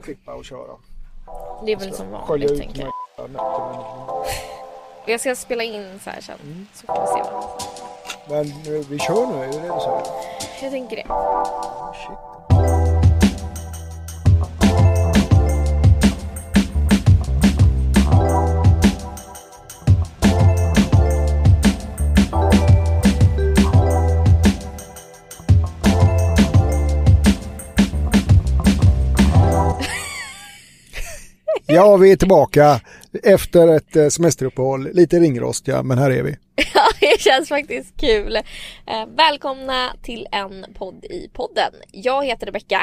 och klippa och köra. Det är väl som vanligt tänker jag. Jag ska spela in så här sen. Så får vi se vad Men vi kör nu, är det det du säger? Jag tänker det. Shit. Ja, vi är tillbaka efter ett eh, semesteruppehåll. Lite ringrostiga, men här är vi. Ja, det känns faktiskt kul. Eh, välkomna till en podd i podden. Jag heter Rebecka.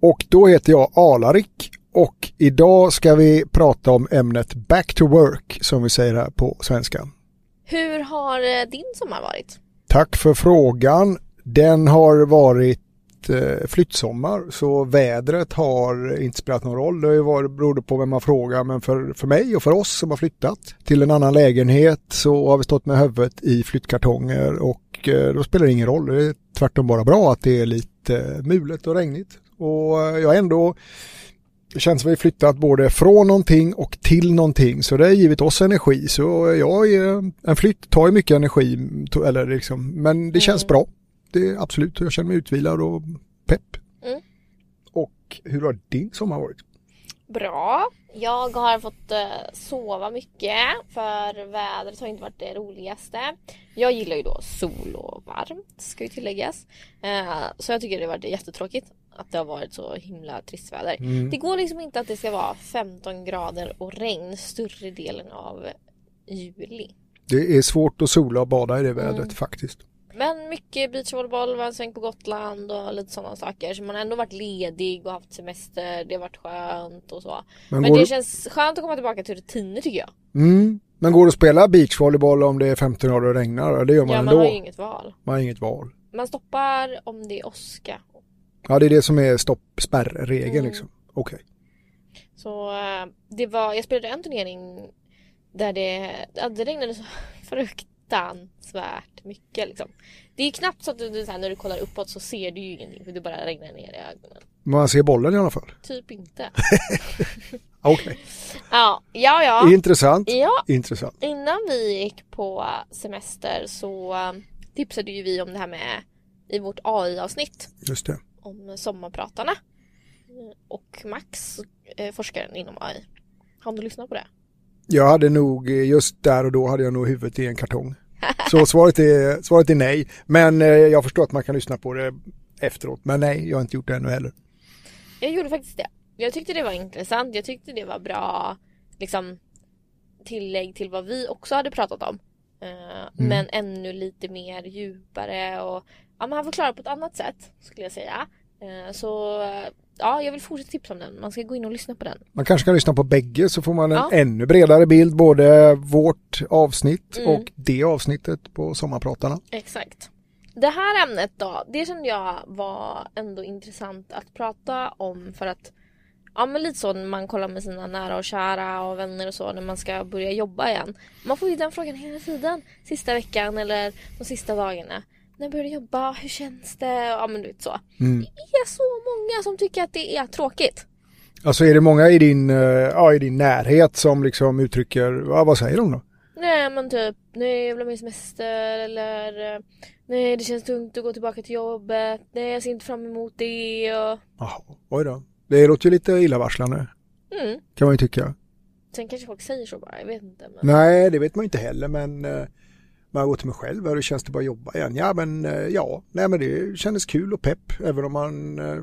Och då heter jag Alarik och idag ska vi prata om ämnet Back to Work som vi säger här på svenska. Hur har eh, din sommar varit? Tack för frågan. Den har varit eh, flyttsommar så vädret har inte spelat någon roll. Det har ju varit beroende på vem man frågar men för, för mig och för oss som har flyttat till en annan lägenhet så har vi stått med huvudet i flyttkartonger och eh, då spelar det ingen roll. Det är tvärtom bara bra att det är lite eh, mulet och regnigt. Och jag ändå det känns som vi flyttat både från någonting och till någonting så det har givit oss energi. Så jag är, en flytt tar ju mycket energi eller liksom, men det känns Mm. bra. Det är absolut, jag känner mig utvilad och pepp. Mm. Och hur har din sommar varit? Bra. Jag har fått eh, sova mycket för vädret har inte varit det roligaste. Jag gillar ju då sol och varmt ska ju tilläggas. Eh, så jag tycker det har varit jättetråkigt att det har varit så himla trist väder. Mm. Det går liksom inte att det ska vara 15 grader och regn större delen av juli. Det är svårt att sola och bada i det vädret Mm. faktiskt. Men mycket beachvolleyboll, var en sväng på Gotland och lite sådana saker. Så man har ändå varit ledig och haft semester. Det har varit skönt och så. Men, Men det känns skönt att komma tillbaka till rutiner tycker jag. mm, men går det att spela beachvolleyboll om det är 15 grader och regnar? Det gör man Ja, man ändå. har ju inget val. Man har inget val. Man stoppar om det är åska. Ja, det är det som är stopp, spärregeln Mm. liksom. Okej. Så eh, det var, jag spelade en turnering där det, ja, det regnade så fruktansvärt mycket liksom. Det är knappt så att du, så här, när du kollar uppåt så ser du ju ingenting för det bara regnar ner i ögonen. Man ser bollen i alla fall. Typ inte. Okej. Ja, ja, ja. Intressant. Ja, Intressant. innan vi gick på semester så eh, tipsade ju vi om det här med i vårt AI-avsnitt Just det. om sommarpratarna. Mm, Och Max, eh, forskaren inom AI. Har du lyssnat på det? Jag hade nog, eh, just där och då hade jag nog huvudet i en kartong. Så svaret är, svaret är nej. Men eh, jag förstår att man kan lyssna på det efteråt. Men nej, jag har inte gjort det ännu heller. Jag gjorde faktiskt det. Jag tyckte det var intressant. Jag tyckte det var bra liksom, tillägg till vad vi också hade pratat om. Eh, Men ännu lite mer djupare och ja, men han förklarar på ett annat sätt skulle jag säga. Så ja, jag vill fortsätta tipsa om den. Man ska gå in och lyssna på den. Man kanske kan lyssna på bägge så får man en Ja. ännu bredare bild. Både vårt avsnitt Mm. och det avsnittet på Sommarpratarna. Exakt. Det här ämnet då, det kände jag var ändå intressant att prata om för att Ja men lite så när man kollar med sina nära och kära och vänner och så när man ska börja jobba igen. Man får ju den frågan hela tiden. Sista veckan eller de sista dagarna. När börjar du jobba? Hur känns det? Ja men du vet så. Mm. Det är så många som tycker att det är tråkigt. Alltså är det många i din, eh, ja, i din närhet som liksom uttrycker, ja, vad säger de då? Nej men typ, nej jag vill ha min semester eller eh, nej det känns tungt att gå tillbaka till jobbet. Nej jag ser inte fram emot det och Jaha, oj då. Det låter ju lite illavarslande mm. kan man ju tycka. Sen kanske folk säger så bara, jag vet inte. Men... Nej, det vet man ju inte heller, men men man går till mig själv, hur känns det bara att jobba igen? Ja, men eh, ja, nej men det kändes kul och pepp, även om man eh,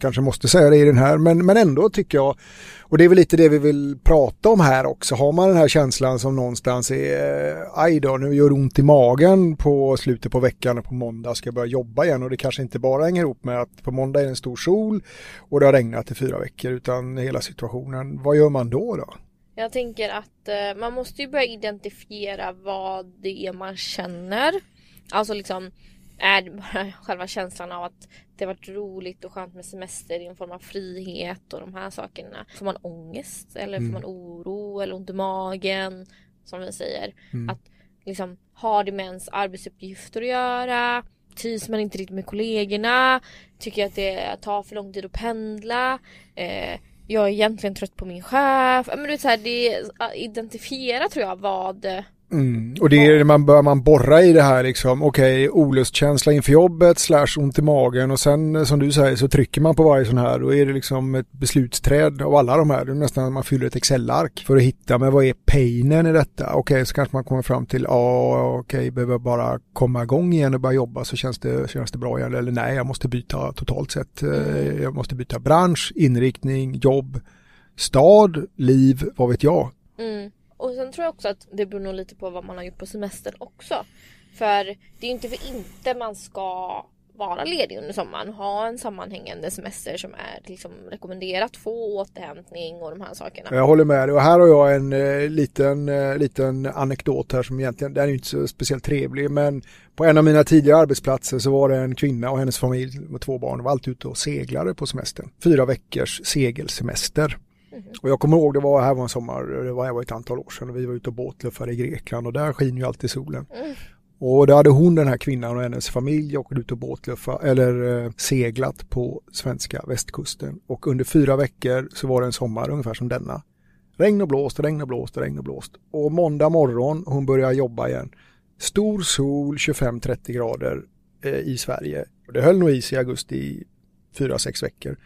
kanske måste säga det i den här, men, men ändå tycker jag, och det är väl lite det vi vill prata om här också, har man den här känslan som någonstans är, eh, aj då, nu gör det ont i magen på slutet på veckan och på måndag ska jag börja jobba igen. Och det kanske inte bara hänger ihop med att på måndag är det en stor sol och det har regnat i fyra veckor, utan hela situationen, vad gör man då då? Jag tänker att eh, man måste ju börja identifiera vad det är man känner. Alltså liksom är det bara själva känslan av att det varit roligt och skönt med semester i en form av frihet och de här sakerna. Får man ångest eller får man oro eller ont i magen som vi säger. Mm. Att liksom har det med ens arbetsuppgifter att göra? trivs man inte riktigt med kollegorna, tycker att det tar för lång tid att pendla, eh, jag är egentligen trött på min chef. Men du vet så här, det är, identifiera tror jag vad Mm. Och det är det man bör man borra i det här liksom, okej, okay, olustkänsla inför jobbet, slash ont i magen och sen som du säger så trycker man på varje sån här, då är det liksom ett beslutsträd av alla de här, det är nästan man fyller ett Excel-ark för att hitta, men vad är painen i detta? Okej, okay, så kanske man kommer fram till, ja, okej, okay, behöver bara komma igång igen och börja jobba så känns det, känns det bra igen, eller nej, jag måste byta totalt sett, eh, jag måste byta bransch, inriktning, jobb, stad, liv, vad vet jag. Mm. Och sen tror jag också att det beror nog lite på vad man har gjort på semestern också. För det är ju inte för inte man ska vara ledig under sommaren. Ha en sammanhängande semester som är liksom rekommenderat. Få återhämtning och de här sakerna. Jag håller med dig och här har jag en eh, liten, eh, liten anekdot här som egentligen, den är inte så speciellt trevlig men på en av mina tidigare arbetsplatser så var det en kvinna och hennes familj med två barn var alltid ute och seglade på semestern. Fyra veckors segelsemester. Och jag kommer ihåg det var här var en sommar, det var, här var ett antal år sedan och vi var ute och båtluffade i Grekland och där skiner ju alltid solen. Mm. Och då hade hon den här kvinnan och hennes familj åkt ut och båtluffa eller eh, seglat på svenska västkusten. Och under fyra veckor så var det en sommar ungefär som denna. Regn och blåst, regn och blåst, regn och blåst. Och måndag morgon, hon började jobba igen. Stor sol, 25-30 grader eh, i Sverige. Och det höll nog i sig i augusti i fyra, sex veckor.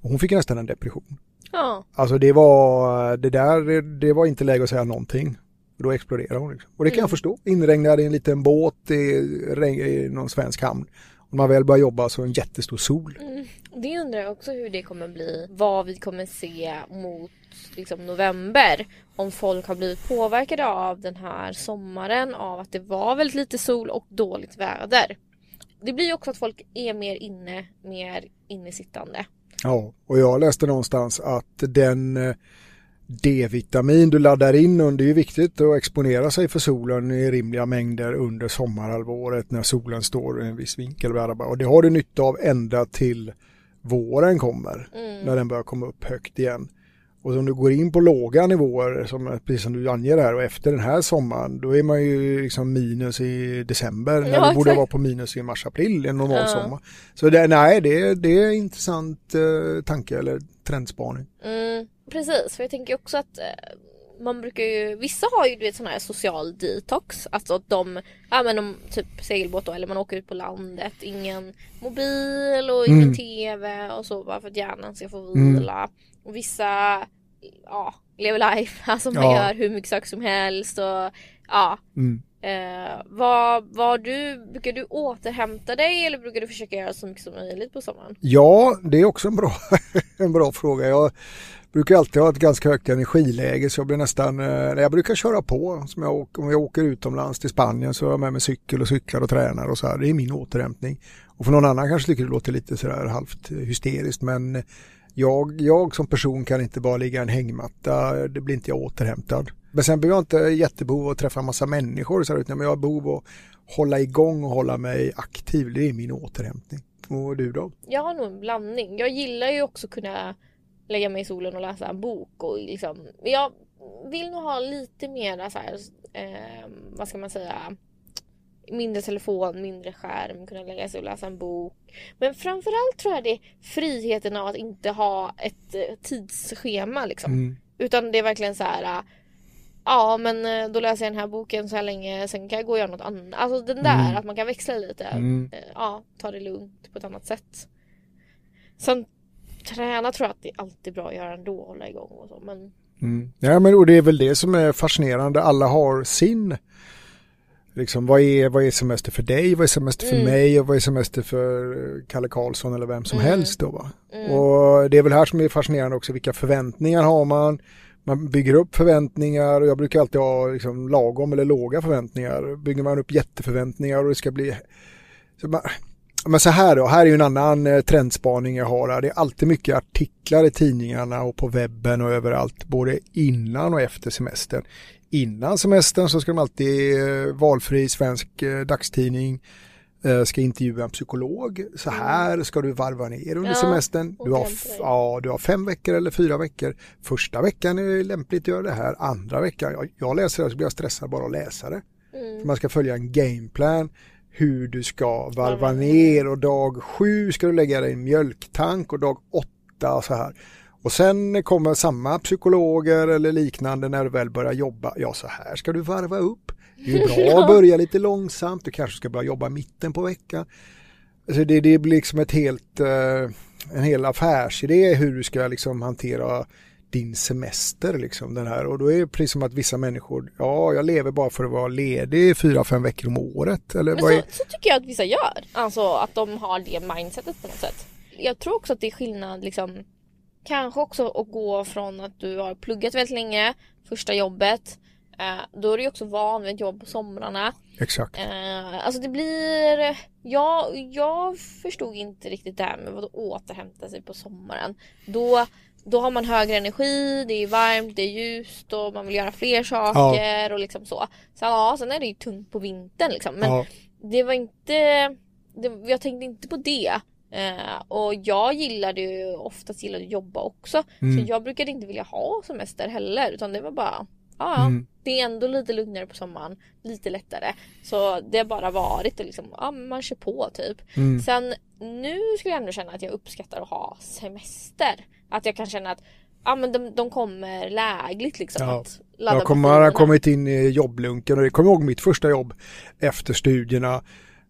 Och hon fick nästan en depression. Ja. Alltså det var, det där, det var inte läge att säga någonting. Då exploderade hon. Liksom. Och det kan mm. jag förstå. Inregnad i en liten båt i, i någon svensk hamn. Om man väl börjar jobba så en jättestor sol. Mm. Det undrar jag också hur det kommer bli. Vad vi kommer se mot liksom, november. Om folk har blivit påverkade av den här sommaren. Av att det var väldigt lite sol och dåligt väder. Det blir också att folk är mer inne, mer innesittande. Ja, och jag läste någonstans att den eh, D-vitamin du laddar in under, det är viktigt att exponera sig för solen i rimliga mängder under sommarhalvåret när solen står i en viss vinkel. Och det har du nytta av ända till våren kommer, mm. när den börjar komma upp högt igen. Och om du går in på låga nivåer, som, precis som du anger här, och efter den här sommaren, då är man ju liksom minus i december, när ja, det borde vara på minus i mars-april, en normal ja. sommar. Så det, nej, det, det är en intressant eh, tanke eller trendspaning. Mm, precis, för jag tänker också att eh, man brukar ju, vissa har ju du vet sån här social detox. Alltså att de, ja men de typ segelbåt då, eller man åker ut på landet. Ingen mobil och ingen mm. TV och så bara för att hjärnan ska få vila. Mm. Och vissa ja, lever life, alltså man ja. gör hur mycket saker som helst och ja. Mm. Eh, vad, vad du, brukar du återhämta dig eller brukar du försöka göra så mycket som möjligt på sommaren? Ja, det är också en bra, en bra fråga. Jag brukar alltid ha ett ganska högt energiläge så jag blir nästan, eh, jag brukar köra på. Som jag, om jag åker utomlands till Spanien så är jag med mig cykel och cyklar och tränar och så här. Det är min återhämtning. Och för någon annan kanske tycker det låter lite sådär halvt hysteriskt men jag, jag som person kan inte bara ligga i en hängmatta, det blir inte jag återhämtad. Men sen behöver jag inte jättebehov av att träffa massa människor så här, utan jag har behov av att hålla igång och hålla mig aktiv. Det är min återhämtning. Och du då? Jag har nog en blandning. Jag gillar ju också kunna lägga mig i solen och läsa en bok och liksom, jag vill nog ha lite mer så här, eh, vad ska man säga, mindre telefon, mindre skärm, kunna lägga sig och läsa en bok. Men framförallt tror jag det är friheten av att inte ha ett eh, tidsschema liksom. Mm. Utan det är verkligen så här. Ja men eh, då läser jag den här boken så här länge, sen kan jag gå och göra något annat. Alltså den där, mm. att man kan växla lite. Mm. Eh, ja, ta det lugnt på ett annat sätt. Sen träna tror jag att det är alltid bra att göra ändå, hålla igång och så. Men... Mm. Ja men och det är väl det som är fascinerande. Alla har sin Liksom, vad, är, vad är semester för dig, vad är semester för mm. mig och vad är semester för Kalle Karlsson eller vem som mm. helst då va? Mm. Och det är väl här som är fascinerande också, vilka förväntningar har man? Man bygger upp förväntningar och jag brukar alltid ha liksom, lagom eller låga förväntningar. Bygger man upp jätteförväntningar och det ska bli... Så man, men så här då, här är ju en annan eh, trendspaning jag har. Här. Det är alltid mycket artiklar i tidningarna och på webben och överallt, både innan och efter semestern innan semestern så ska de alltid eh, valfri svensk eh, dagstidning eh, ska intervjua en psykolog. Så mm. här ska du varva ner under ja, semestern. Du har, ja, du har fem veckor eller fyra veckor. Första veckan är det lämpligt att göra det här. Andra veckan, jag, jag läser det så blir jag stressad bara att läsa det. Mm. Man ska följa en gameplan. hur du ska varva ner och dag sju ska du lägga dig i en mjölktank och dag åtta så här. Och sen kommer samma psykologer eller liknande när du väl börjar jobba. Ja, så här ska du varva upp. Det är bra att börja lite långsamt. Du kanske ska börja jobba mitten på veckan. Alltså det, det blir liksom ett helt, eh, en hel affärsidé hur du ska liksom hantera din semester liksom den här och då är det precis som att vissa människor, ja jag lever bara för att vara ledig fyra, fem veckor om året. Eller Men vad så, är... så tycker jag att vissa gör. Alltså att de har det mindsetet på något sätt. Jag tror också att det är skillnad liksom Kanske också att gå från att du har pluggat väldigt länge, första jobbet. Eh, då är du ju också van vid ett jobb på somrarna. Exakt. Eh, alltså det blir... Jag, jag förstod inte riktigt det här med att återhämta sig på sommaren. Då, då har man högre energi, det är varmt, det är ljust och man vill göra fler saker och liksom så. Så ja, sen är det ju tungt på vintern liksom. Men ja. det var inte... Det, jag tänkte inte på det. Eh, och jag gillade ju oftast gillade att jobba också. Mm. Så jag brukade inte vilja ha semester heller. Utan det var bara, ja. Mm. Det är ändå lite lugnare på sommaren. Lite lättare. Så det har bara varit och liksom, ja man kör på typ. Mm. Sen nu skulle jag ändå känna att jag uppskattar att ha semester. Att jag kan känna att ja, men de, de kommer lägligt liksom. Ja. Att ladda Jag kommer, har kommit in i jobblunken och det kommer jag ihåg mitt första jobb efter studierna.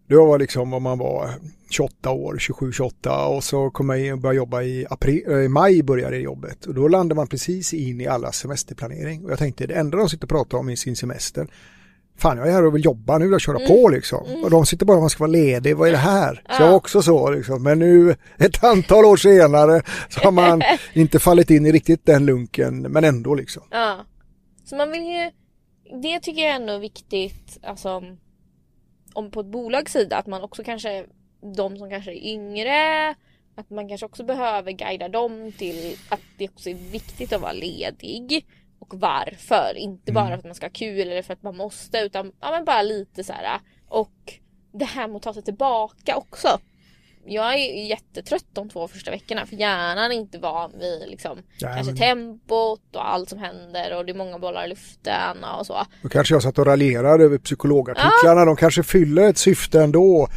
Det var liksom om man var 28 år, 27-28 och så kom jag in och började jobba i april, äh, i maj började det jobbet och då landade man precis in i alla semesterplanering och jag tänkte det enda de sitter och pratar om i sin semester Fan jag är här och vill jobba, nu vill jag köra Mm. på liksom. Och de sitter bara man ska vara ledig, vad är det här? Så jag Ja. var också så liksom. Men nu ett antal år senare så har man inte fallit in i riktigt den lunken men ändå liksom. Ja. Så man vill ju Det tycker jag ändå är viktigt Alltså Om på ett bolags sida att man också kanske De som kanske är yngre Att man kanske också behöver guida dem till Att det också är viktigt att vara ledig. Och varför? Inte bara för att man ska ha kul eller för att man måste utan ja, men bara lite så här. Och det här med att ta sig tillbaka också jag är jättetrött de två första veckorna för hjärnan är inte van vid liksom, Ja, kanske men- tempot och allt som händer och det är många bollar i luften och så. Då kanske jag satt och raljerade över psykologartiklarna. De kanske fyller ett syfte ändå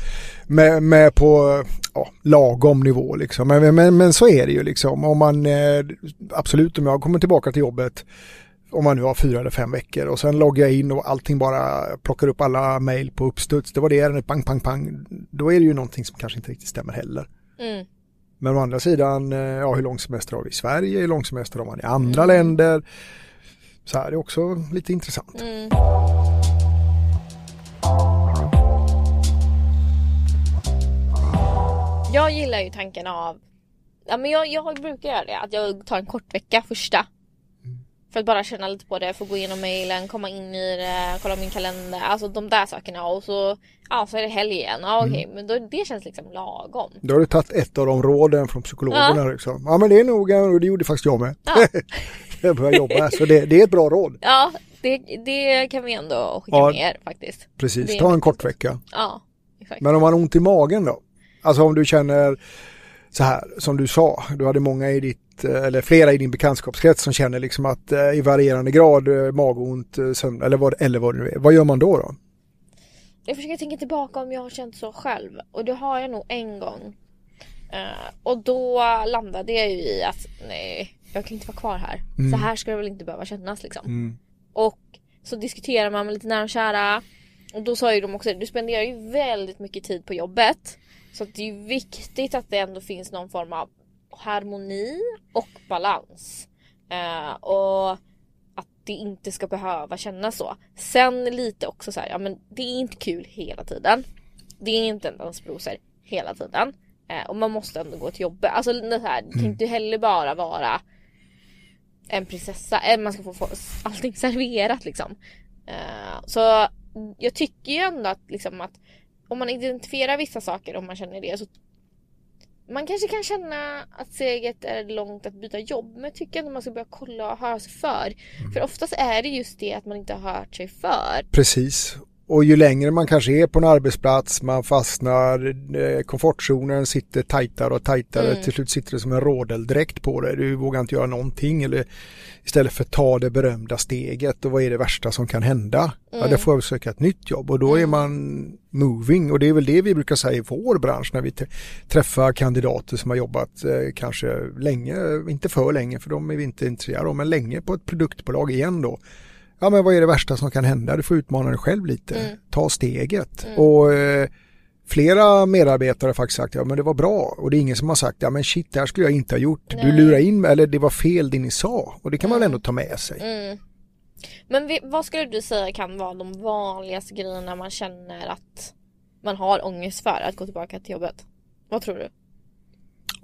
med, med på ja, lagom nivå liksom. Men, men, men så är det ju liksom. Om man, eh, absolut om jag kommer tillbaka till jobbet om man nu har fyra eller fem veckor och sen loggar jag in och allting bara plockar upp alla mejl på uppstuds. Det var det, ärendet, pang, pang, pang. Då är det ju någonting som kanske inte riktigt stämmer heller. Mm. Men å andra sidan, eh, ja hur lång semester har vi i Sverige? Hur lång semester har man i andra länder? Så här är också lite intressant. Mm. Jag gillar ju tanken av Ja men jag, jag brukar göra det, att jag tar en kort vecka första För att bara känna lite på det, få gå igenom mailen, komma in i det, kolla min kalender, alltså de där sakerna och så Ja så är det helg igen, ja okej men då, det känns liksom lagom Då har du tagit ett av de råden från psykologerna. Ja, liksom. ja men det är nog, och det gjorde faktiskt jag med. Ja. jag började jobba så det, det är ett bra råd. Ja det, det kan vi ändå skicka Ja. ner faktiskt Precis, ta en kort vecka. Ja exakt Men om man har ont i magen då? Alltså om du känner så här, som du sa, du hade många i ditt, eh, eller flera i din bekantskapskrets som känner liksom att eh, i varierande grad eh, magont, sömn, eller vad, eller vad det nu är. Vad gör man då då? Jag försöker tänka tillbaka om jag har känt så själv och det har jag nog en gång. Eh, och då landade jag ju i att nej, jag kan inte vara kvar här. Så här ska det väl inte behöva kännas liksom. Mm. Och så diskuterar man med lite nära och kära. Och då sa ju de också du spenderar ju väldigt mycket tid på jobbet. Så att det är viktigt att det ändå finns någon form av harmoni och balans. Eh, och att det inte ska behöva kännas så. Sen lite också så här, ja men det är inte kul hela tiden. Det är inte en dansbrosor hela tiden. Eh, och man måste ändå gå till jobbet. Alltså det här, det kan inte heller bara vara en prinsessa. Eh, Man ska få, få allting serverat liksom. Eh, så jag tycker ju ändå att, liksom, att om man identifierar vissa saker om man känner det så man kanske kan känna att steget är långt att byta jobb men jag tycker ändå man ska börja kolla och höra sig för. För oftast är det just det att man inte har hört sig för. Precis. Och ju längre man kanske är på en arbetsplats, man fastnar, eh, komfortzonen sitter tajtare och tajtare. Mm. Till slut sitter det som en rådeldräkt på dig. Du vågar inte göra någonting. Eller istället för att ta det berömda steget. Och vad är det värsta som kan hända? Ja, Mm. då får jag söka ett nytt jobb. Och då är man moving. Och det är väl det vi brukar säga i vår bransch när vi träffar kandidater som har jobbat eh, kanske länge, inte för länge för de är vi inte intresserade av, men länge på ett produktbolag igen då. Ja men vad är det värsta som kan hända? Du får utmana dig själv lite. Mm. Ta steget. Mm. Och eh, flera medarbetare har faktiskt sagt ja men det var bra. Och det är ingen som har sagt ja men shit det här skulle jag inte ha gjort. Du Nej. lurar in mig eller det var fel det ni sa. Och det kan man väl Mm. ändå ta med sig. Mm. Men vad skulle du säga kan vara de vanligaste grejerna man känner att man har ångest för att gå tillbaka till jobbet? Vad tror du?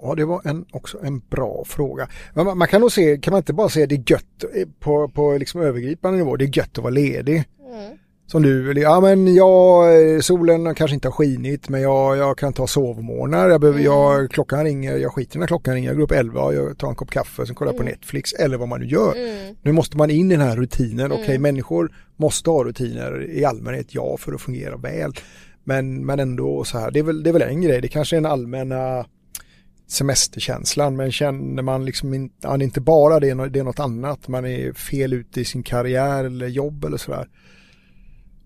Ja det var en, också en bra fråga. Man, man kan nog se, kan man inte bara säga det är gött eh, på, på liksom övergripande nivå. Det är gött att vara ledig. Mm. Som du, ja men jag, eh, solen kanske inte har skinit men jag, jag kan ta sovmorgnar. Jag behöver, Mm. jag, klockan ringer, jag skiter när klockan ringer. Jag går upp 11 och jag tar en kopp kaffe, sen kollar jag på Mm. Netflix eller vad man nu gör. Mm. Nu måste man in i den här rutinen. Okej, Mm. människor måste ha rutiner i allmänhet, ja, för att fungera väl. Men, men ändå så här, det är, väl, det är väl en grej. Det kanske är den allmänna semesterkänslan. Men känner man liksom inte, ja, inte bara det, det är något annat. Man är fel ute i sin karriär eller jobb eller sådär.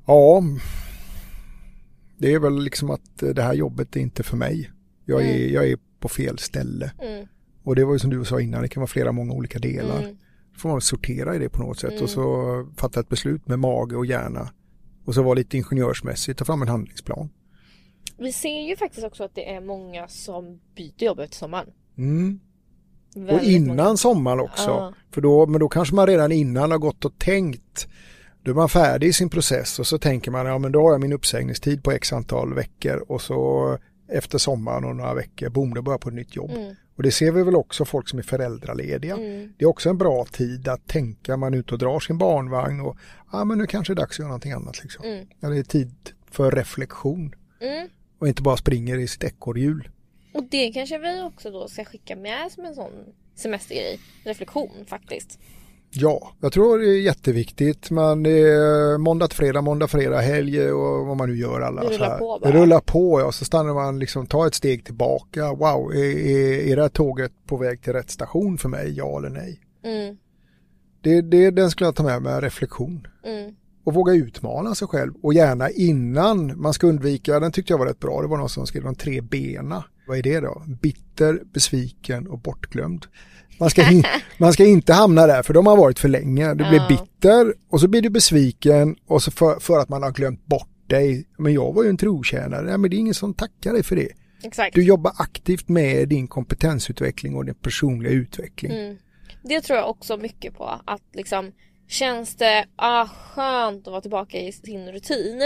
Ja, det är väl liksom att det här jobbet är inte för mig. Jag är, Mm. jag är på fel ställe. Mm. Och det var ju som du sa innan, det kan vara flera många olika delar Mm. får man sortera i det på något sätt Mm. och så fatta ett beslut med mage och hjärna. Och så vara lite ingenjörsmässigt, ta fram en handlingsplan. Vi ser ju faktiskt också att det är många som byter jobb efter sommaren. Mm. Och innan många. sommaren också. Ja. För då, men då kanske man redan innan har gått och tänkt. Då är man färdig i sin process och så tänker man, ja men då har jag min uppsägningstid på x antal veckor och så efter sommaren och några veckor, boom, då börjar på ett nytt jobb. Mm. Och det ser vi väl också folk som är föräldralediga. Mm. Det är också en bra tid att tänka, man är ute och drar sin barnvagn och ja men nu kanske det är dags att göra någonting annat liksom. Mm. Ja, det är tid för reflektion Mm. Och inte bara springer i sitt ekorrhjul. Och det kanske vi också då ska skicka med som en sån semestergrej. Reflektion faktiskt. Ja, jag tror det är jätteviktigt. Man är måndag till fredag, måndag, fredag, helg och vad man nu gör alla. Det rullar på bara. Det rullar på ja, så stannar man liksom, tar ett steg tillbaka. Wow, är, är, är det här tåget på väg till rätt station för mig? Ja eller nej? Mm. Det, det, den skulle jag ta med mig, reflektion. Mm. Och våga utmana sig själv och gärna innan man ska undvika, den tyckte jag var rätt bra, det var någon som skrev de tre bena. Vad är det då? Bitter, besviken och bortglömd. Man ska, in, man ska inte hamna där för de har varit för länge. Du blir bitter och så blir du besviken och så för, för att man har glömt bort dig. Men jag var ju en trotjänare, Nej, men det är ingen som tackar dig för det. Exakt. Du jobbar aktivt med din kompetensutveckling och din personliga utveckling. Mm. Det tror jag också mycket på. Att liksom känns det ah, skönt att vara tillbaka i sin rutin.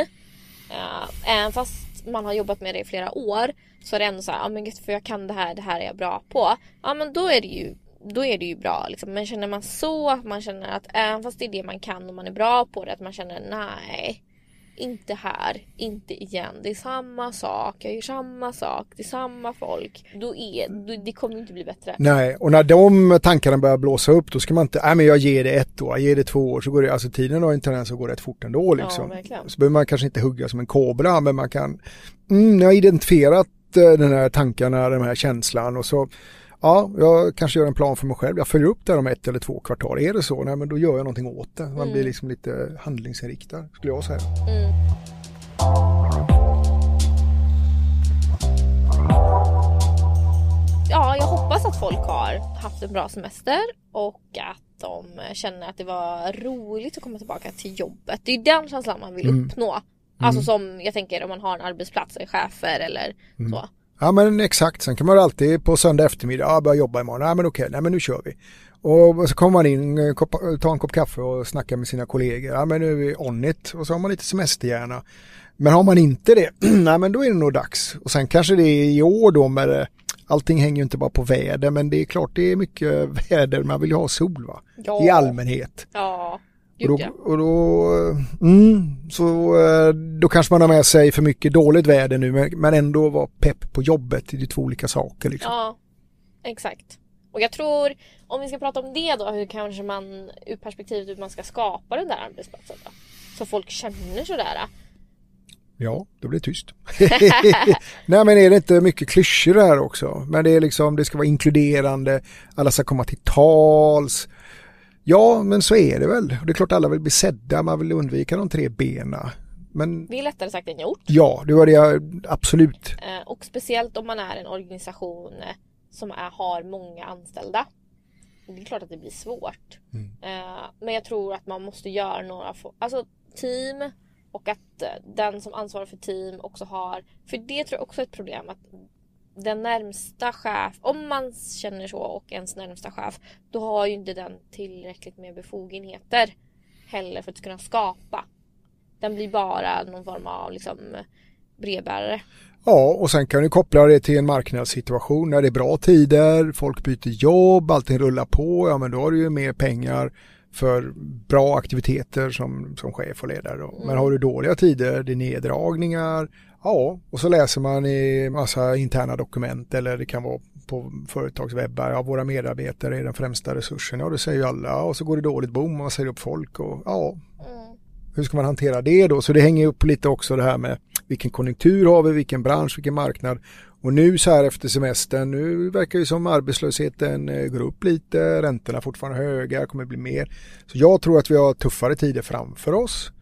Uh, även fast man har jobbat med det i flera år så är det ändå så här, ja ah, men gud, för jag kan det här, det här är jag bra på. Ja men då är det ju då är det ju bra liksom. Men känner man så att man känner att även fast det är det man kan och man är bra på det att man känner nej inte här, inte igen. Det är samma sak, jag gör samma sak, det är samma folk. Då är, då, det kommer inte bli bättre. Nej, och när de tankarna börjar blåsa upp då ska man inte, nej men jag ger det ett år, jag ger det två år så går det, alltså tiden har en tendens att gå rätt fort ändå liksom. Ja, verkligen. så behöver man kanske inte hugga som en kobra men man kan, mm, jag har identifierat eh, den här tankarna, den här känslan och så Ja, jag kanske gör en plan för mig själv. Jag följer upp det här om ett eller två kvartal. Är det så, nej men då gör jag någonting åt det. Man Mm. blir liksom lite handlingsinriktad, skulle jag säga. Mm. Ja, jag hoppas att folk har haft en bra semester och att de känner att det var roligt att komma tillbaka till jobbet. Det är den känslan man vill Mm. uppnå. Alltså som jag tänker om man har en arbetsplats, är chefer eller Mm. så. Ja men exakt, sen kan man alltid på söndag eftermiddag, ja, börja jobba imorgon, nej men okej, nej men nu kör vi. Och så kommer man in, eh, kopp, tar en kopp kaffe och snackar med sina kollegor, ja men nu är vi on it och så har man lite semesterhjärna. Men har man inte det, nej men då är det nog dags. Och sen kanske det är i år då med det, allting hänger ju inte bara på väder men det är klart det är mycket väder, man vill ju ha sol va, Ja. i allmänhet. Ja, Och gud då, ja. och då, mm, så, eh, då kanske man har med sig för mycket dåligt väder nu men, men ändå vara pepp på jobbet. Det är två olika saker liksom. Ja, exakt. Och jag tror, om vi ska prata om det då, hur kanske man ur perspektivet hur man ska skapa den där arbetsplatsen då. Så folk känner sådär. Ja, då blir det tyst. Nej men är det inte mycket klyschor här också? Men det är liksom, det ska vara inkluderande, alla ska komma till tals. Ja, men så är det väl. Det är klart alla vill bli sedda, man vill undvika de tre benen. Men... Det är lättare sagt än gjort. Ja, det var det jag, absolut. Eh, och speciellt om man är en organisation eh, som är, har många anställda. Det är klart att det blir svårt. Mm. Eh, men jag tror att man måste göra några, alltså team och att den som ansvarar för team också har, för det tror jag också är ett problem att den närmsta chef, om man känner så och ens närmsta chef, då har ju inte den tillräckligt med befogenheter heller för att kunna skapa. Den blir bara någon form av liksom brevbärare. Ja, och sen kan du koppla det till en marknadssituation när det är bra tider, folk byter jobb, allting rullar på, ja men då har du ju mer pengar för bra aktiviteter som, som chef och ledare. Mm. Men har du dåliga tider, det är neddragningar, ja, och så läser man i massa interna dokument eller det kan vara på företagswebbar, ja våra medarbetare är den främsta resursen, ja det säger ju alla och så går det dåligt, bom, man säger upp folk och ja, mm. hur ska man hantera det då? Så det hänger upp lite också det här med vilken konjunktur har vi, vilken bransch, vilken marknad och nu så här efter semestern, nu verkar det som arbetslösheten eh, går upp lite, räntorna fortfarande höga, kommer bli mer. Så jag tror att vi har tuffare tider framför oss.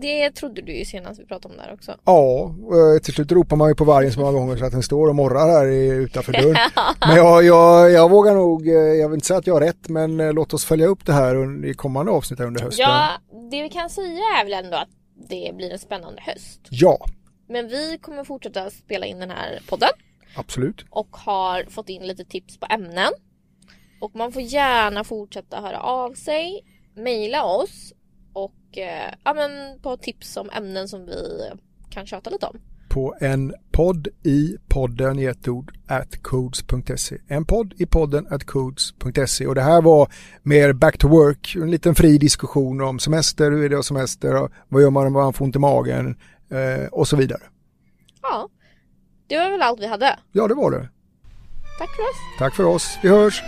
Det trodde du ju senast vi pratade om där också. Ja, eh, till slut ropar man ju på vargen så många gånger så att den står och morrar här utanför dörren. men jag, jag, jag vågar nog, eh, jag vill inte säga att jag har rätt, men låt oss följa upp det här i kommande avsnitt under hösten. Ja, det vi kan säga är väl ändå att det blir en spännande höst. Ja, men vi kommer fortsätta spela in den här podden. Absolut. Och har fått in lite tips på ämnen. Och man får gärna fortsätta höra av sig. Mejla oss. Eh, ja, men på tips om ämnen som vi kan köta lite om. På en podd i podden i ett ord at codes.se. En podd i podden at codes.se. Och det här var mer back to work. En liten fri diskussion om semester. Hur är det att semester? Vad gör man om man får ont i magen? eh, och så vidare. Ja, det var väl allt vi hade. Ja, det var det. Tack för oss. Tack för oss. Vi hörs.